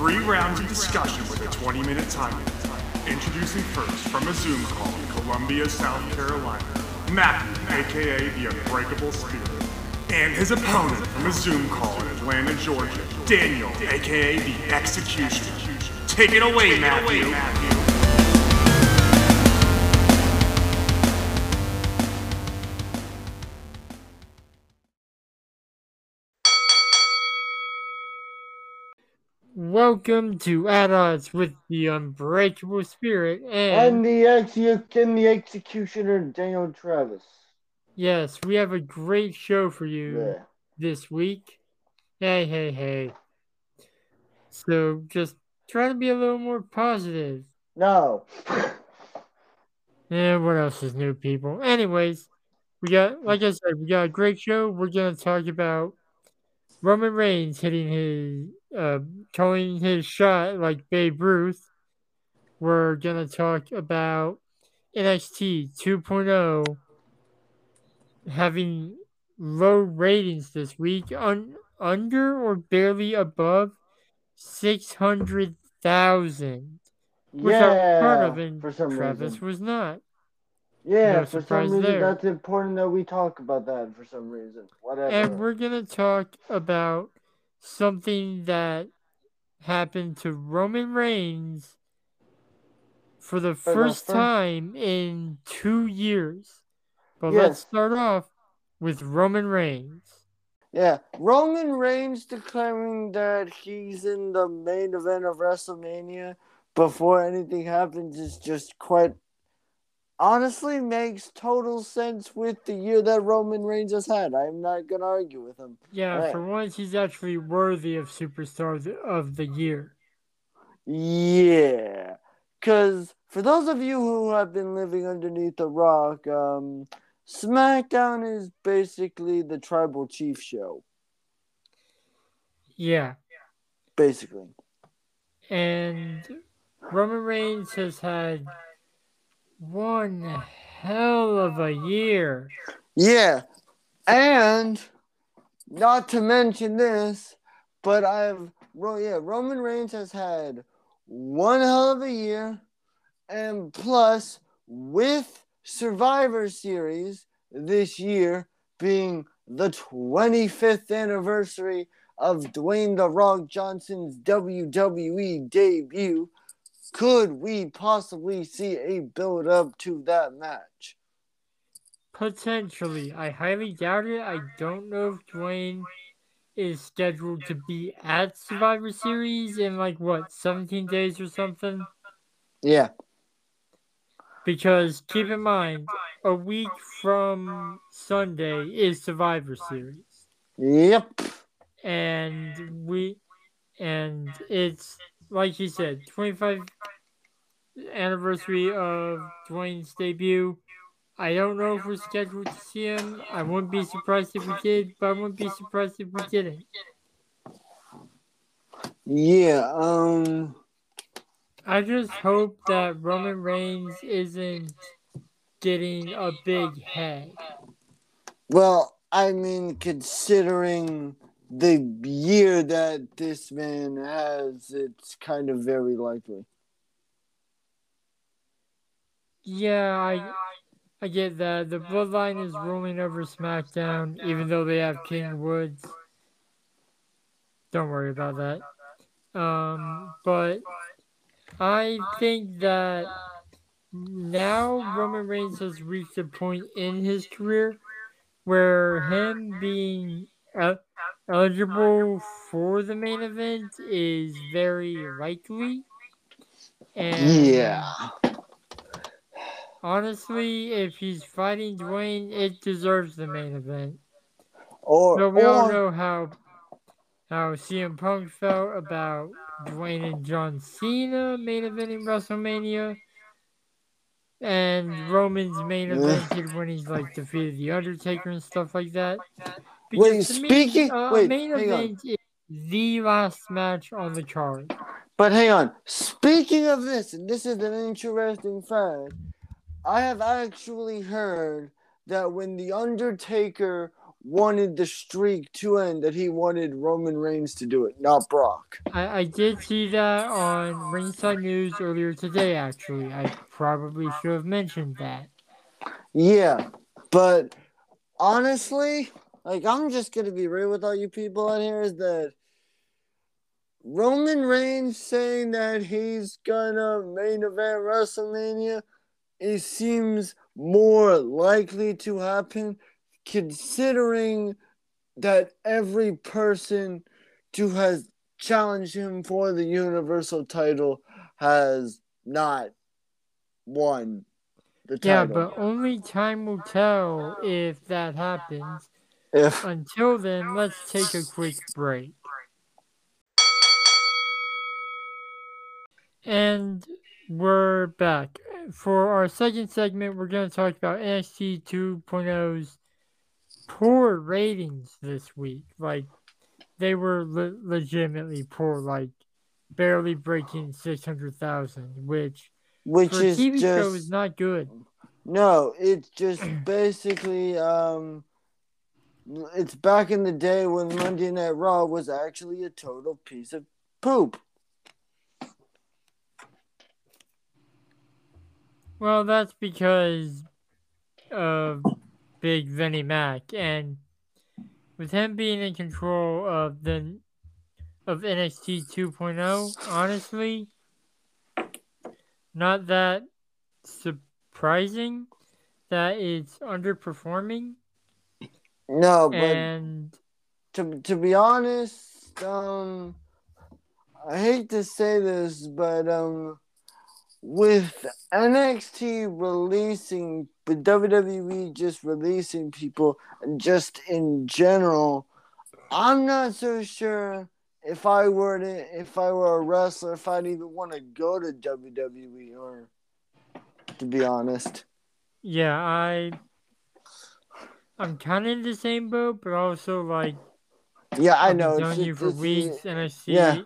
Three rounds of discussion with a 20 minute time limit. Introducing first from a Zoom call in Columbia, South Carolina, Matthew, aka the Unbreakable Spirit. And his opponent from a Zoom call in Atlanta, Georgia, Daniel, aka the Executioner. Take it away, Matthew. Welcome to At Odds with the Unbreakable Spirit And and the exe- and the executioner Daniel Travis. yes, we have a great show for you Yeah. this week. Hey, hey, hey. So just try to be a little more positive. No. Yeah, what else is new, people? Anyways, we got, like I said, we got a great show. We're gonna talk about Roman Reigns hitting his, uh, calling his shot like Babe Ruth. We're gonna talk about NXT 2.0 having low ratings this week, un- under or barely above six hundred thousand which I'm part yeah. of, and for some Travis reason. was not. Yeah, no for some reason there. that's important that we talk about that for some reason. Whatever. And we're gonna talk about something that happened to Roman Reigns for the For the first time in two years. But let's start off with Roman Reigns. Yeah, Roman Reigns declaring that he's in the main event of WrestleMania before anything happens is just quite honestly makes total sense with the year that Roman Reigns has had. I'm not gonna argue with him. Yeah, Right. for once he's actually worthy of Superstar of the- Year. Yeah, because for those of you who have been living underneath a rock, um, SmackDown is basically the tribal chief show. Yeah. Basically. And Roman Reigns has had one hell of a year. Yeah, and not to mention this, but I've yeah Roman Reigns has had one hell of a year, and plus with Survivor Series this year being the 25th anniversary of Dwayne the Rock Johnson's WWE debut, could we possibly see a build up to that match? Potentially. I highly doubt it. I don't know if Dwayne is scheduled to be at Survivor Series in like what, 17 days or something? Yeah. Because keep in mind, a week from Sunday is Survivor Series. Yep. and we and it's like you said 25th anniversary of dwayne's debut. I don't know if we're scheduled to see him. I wouldn't be surprised if we did but i wouldn't be surprised if we didn't. Yeah, um i just hope that roman reigns isn't getting a big head. well, I mean considering the year that this man has, it's kind of very likely. yeah i i get that. The bloodline is rolling over smackdown even though they have king woods. Don't worry about that. Um, but I think that now Roman Reigns has reached a point in his career where him being el- eligible for the main event is very likely. And Yeah. honestly, if he's fighting Dwayne, it deserves the main event. Or, So we all or- know how how CM Punk felt about Dwayne and John Cena main eventing WrestleMania, and Roman's main Ugh. evented when he's like defeated the Undertaker and stuff like that. Wait, Because me, speaking- uh, wait, main hang on. is the last match on the card. But hang on. Speaking of this, and this is an interesting fact, I have actually heard that when The Undertaker wanted the streak to end, that he wanted Roman Reigns to do it, not Brock. I, I did see that on Ringside News earlier today, actually. I probably should have mentioned that. Yeah, but honestly, like I'm just gonna be real with all you people out here is that Roman Reigns saying that he's gonna main event WrestleMania, it seems more likely to happen considering that every person who has challenged him for the Universal title has not won the title. Yeah, but only time will tell if that happens. If Until then, let's take a quick break. And we're back. For our second segment, we're going to talk about NXT 2.0's poor ratings this week. Like, they were le- legitimately poor, like, barely breaking 600,000, which which for is TV show just is not good. no, it's just basically um it's back in the day when Monday Night Raw was actually a total piece of poop. Well, that's because of Big Vinnie Mac, and with him being in control of the of NXT 2.0, honestly, not that surprising that it's underperforming. No, but And to to be honest, um, I hate to say this, but um, with NXT releasing, but WWE just releasing people, just in general, I'm not so sure if I were to, if I were a wrestler, if I'd even want to go to WWE or, to be honest. yeah, I I'm kind of in the same boat, but also like Yeah, I I've know. it's telling you for weeks, and I see yeah.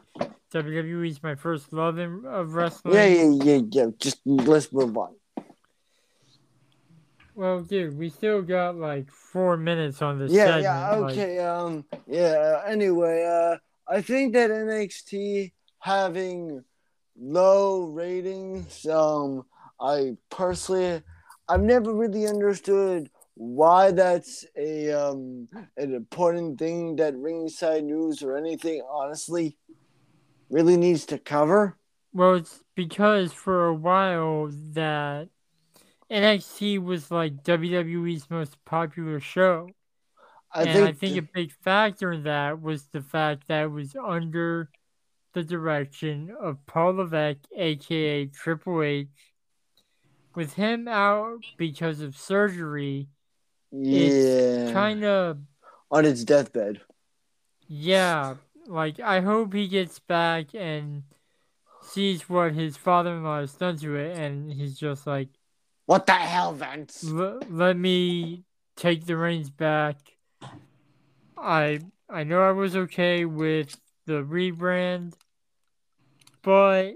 WWE is my first love in, of wrestling. Yeah, yeah, yeah, yeah. Just let's move on. Well, dude, we still got like four minutes on this yeah, segment. yeah, like- okay. Um, yeah. Anyway, uh, I think that NXT having low ratings. Um, I personally, I've never really understood why that's a um an important thing that Ringside News or anything honestly really needs to cover. well, it's because for a while that NXT was like WWE's most popular show. I and think, I think a big factor in that was the fact that it was under the direction of Paul Levesque, aka Triple H. With him out because of surgery, yeah, kind of on its deathbed. Yeah, like I hope he gets back and sees what his father-in-law has done to it, and he's just like, What the hell, Vince? "L- "Let me take the reins back." I I know I was okay with the rebrand, but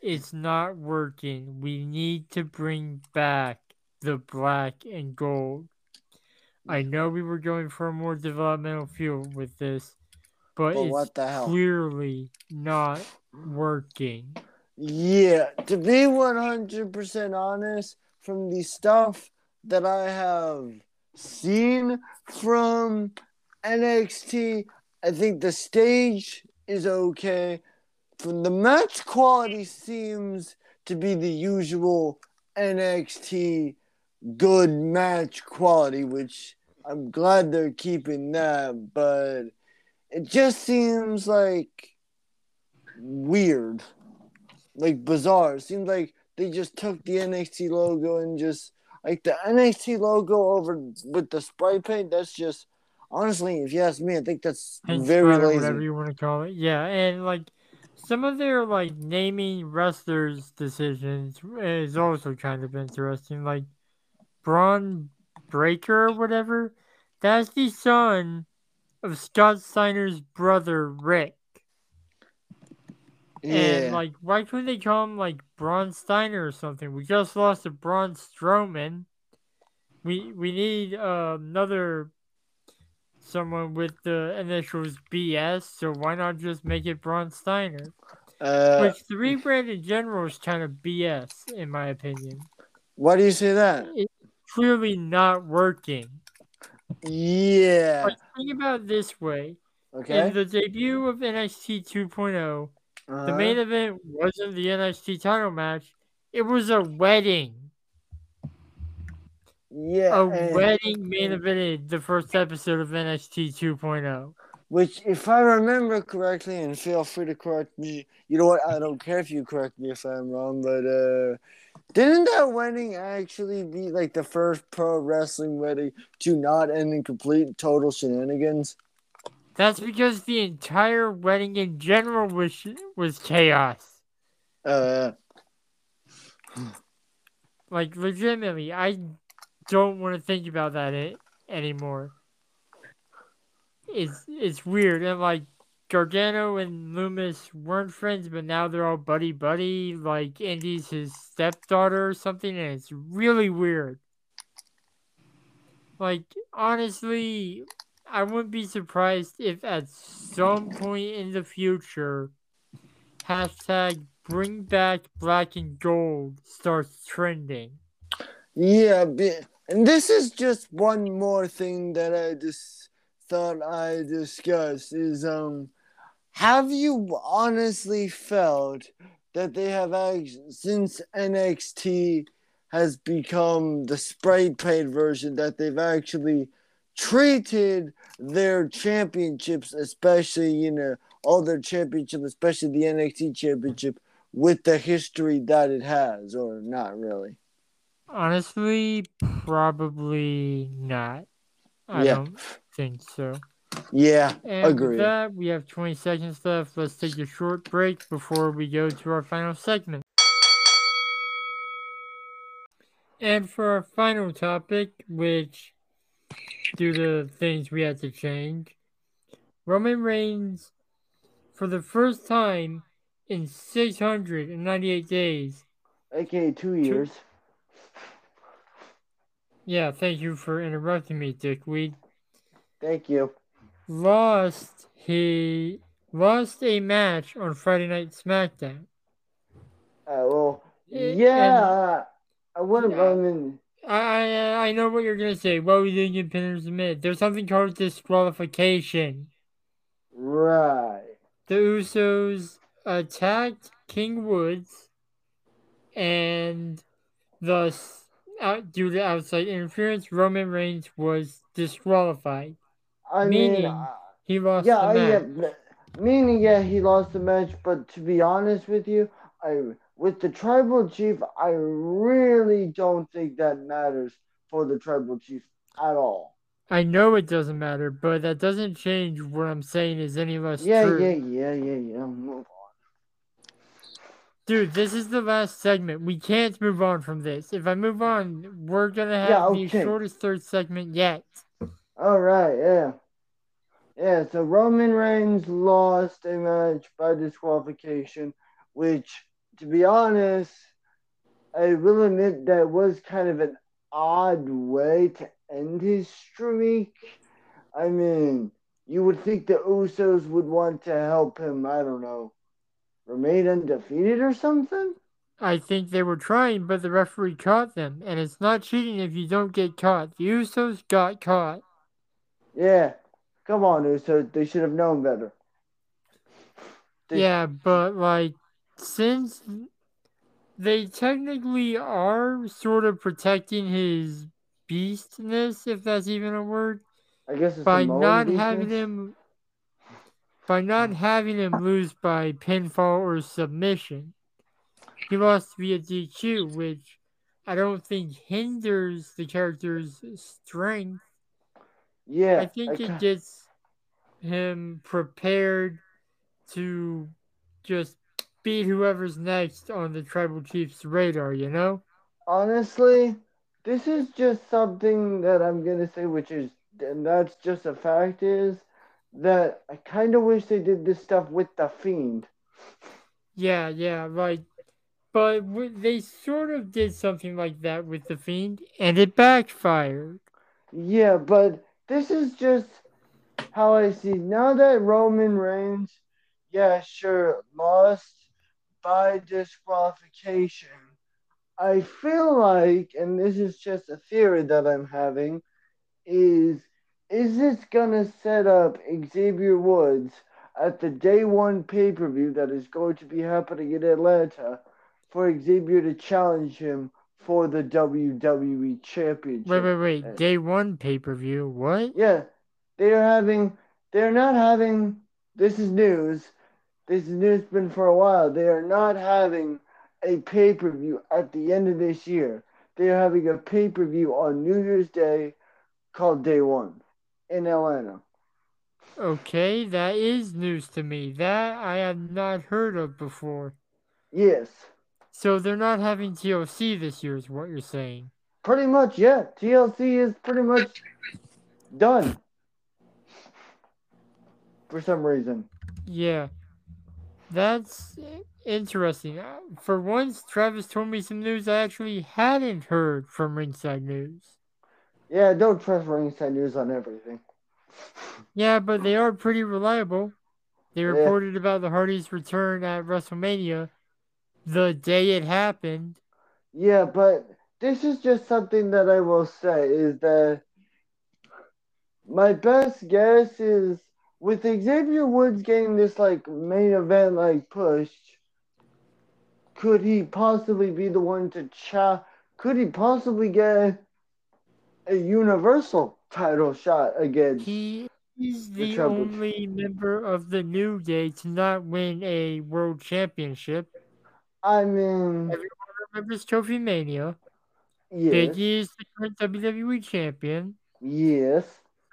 it's not working. We need to bring back the black and gold. I know we were going for a more developmental feel with this, but, But it's what the hell? clearly not working. Yeah, to be 100% honest, from the stuff that I have seen from NXT, I think the stage is okay. From the match quality seems to be the usual NXT good match quality, which I'm glad they're keeping that, but it just seems like weird like bizarre. It seems like they just took the NXT logo and just like the NXT logo over with the spray paint. That's just honestly, if you ask me, I think that's very lazy. whatever you want to call it. Yeah, and like some of their like naming wrestlers' decisions is also kind of interesting. Like Bron Breakker or whatever. That's the son of Scott Steiner's brother Rick. Yeah, And like, why couldn't they call him like Braun Steiner or something? We just lost to Braun Strowman. We we need uh, another someone with the initials BS, so why not just make it Braun Steiner? Uh, Which the rebrand in general is kind of BS, in my opinion. why do you say that? Clearly not working. Yeah. Like, think about this way. Okay. In the debut of NXT 2.0, the Uh-huh. main event wasn't the NXT title match, it was a wedding. yeah. A and- wedding main evented the first episode of NXT 2.0. Which, if I remember correctly, and feel free to correct me. You know what? I don't care if you correct me if I'm wrong, but uh, didn't that wedding actually be like the first pro wrestling wedding to not end in complete total shenanigans? That's because the entire wedding in general was was chaos. Uh, Like legitimately, I don't want to think about that anymore. It's it's weird and like Gargano and Lumis weren't friends, but now they're all buddy buddy. Like Indi's his stepdaughter or something, and it's really weird. Like honestly, I wouldn't be surprised if at some point in the future, hashtag bring back black and gold starts trending. yeah, and this is just one more thing that I just thought I discussed is um, have you honestly felt that they have since NXT has become the spray paint version that they've actually treated their championships, especially you know all their championships, especially the NXT championship, with the history that it has, or not really. Honestly, probably not. I Yeah. don't think so. Yeah, And Agreed. with that, we have 20 seconds left. Let's take a short break before we go to our final segment. And for our final topic, which, due to things we had to change, Roman Reigns, for the first time in 698 days, aka two years. yeah, thank you for interrupting me, Dickweed. Thank you. Lost he lost a match on Friday Night SmackDown. Uh, well, yeah, I would have. I mean, I I I know what you're gonna say. Well, we didn't get pinners admit. There's something called disqualification. right. The Usos attacked King Woods, and thus, out, due to outside interference, Roman Reigns was disqualified. I Meaning, mean, uh, He lost yeah, the yeah. Meaning, yeah, he lost the match. But to be honest with you, I with the tribal chief, I really don't think that matters for the tribal chief at all. I know it doesn't matter, but that doesn't change what I'm saying is any less Yeah, true. yeah, yeah, yeah, yeah. Move on. Dude, this is the last segment. We can't move on from this. If I move on, we're gonna have Yeah, the shortest third segment yet. All right, yeah. Yeah, so Roman Reigns lost a match by disqualification, which, to be honest, I will admit that was kind of an odd way to end his streak. I mean, you would think the Usos would want to help him, I don't know, remain undefeated or something? I think they were trying, but the referee caught them, and it's not cheating if you don't get caught. The Usos got caught. Yeah, come on, Usos. They should have known better. They- Yeah, but like, since they technically are sort of protecting his beastness, if that's even a word, I guess it's by not business. having him by not having him lose by pinfall or submission. He lost via DQ, which I don't think hinders the character's strength. Yeah, I think I it gets him prepared to just beat whoever's next on the tribal chief's radar, you know? honestly, this is just something that I'm gonna say, which is, and that's just a fact, is that I kind of wish they did this stuff with the Fiend. Yeah, yeah, like, but they sort of did something like that with the Fiend, and it backfired. Yeah, but this is just how I see now that Roman Reigns, yeah, sure, lost by disqualification. I feel like, and this is just a theory that I'm having, is is this gonna set up Xavier Woods at the day one pay per view that is going to be happening in Atlanta for Xavier to challenge him for the WWE Championship? Wait, wait, wait. Day one pay per view. What? Yeah, they are having. They're not having. This is news. This is news been for a while. They are not having a pay per view at the end of this year. They are having a pay per view on New Year's Day called Day One in Atlanta. Okay, that is news to me. That I have not heard of before. Yes. So they're not having TLC this year, is what you're saying? Pretty much, yeah. TLC is pretty much done. For some reason. Yeah. That's interesting. Uh, for once, Travis told me some news I actually hadn't heard from Ringside News. Yeah, don't trust Ringside News on everything. Yeah, but they are pretty reliable. They Yeah. reported about the Hardys' return at WrestleMania the day it happened. Yeah, but this is just something that I will say is that my best guess is with Xavier Woods getting this like main event like push, could he possibly be the one to cha could he possibly get a universal title shot against He is The the only member of the New Day to not win a world championship. I mean everyone Remembers Trophy Mania. yes Biggie is the current WWE champion. yes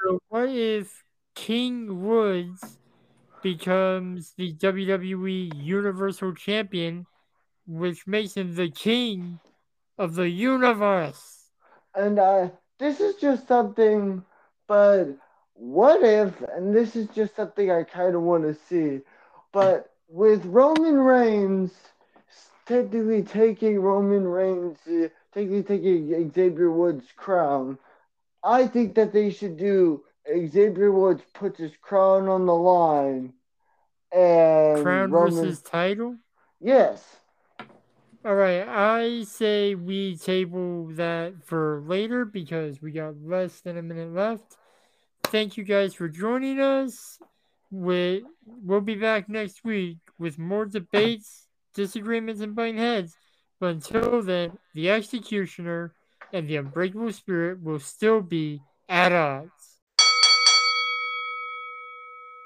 So what if King Woods becomes the WWE Universal Champion, which makes him the king of the universe? And uh, this is just something, but what if, and this is just something I kind of want to see, but with Roman Reigns technically taking Roman Reigns, uh, technically taking Xavier Woods' crown, I think that they should do Xavier Woods puts his crown on the line and Crown Roman, versus title? yes. All right, I say we table that for later because we got less than a minute left. Thank you guys for joining us. We, we'll be back next week with more debates, disagreements, and butting heads. But until then, the executioner and the unbreakable spirit will still be at odds.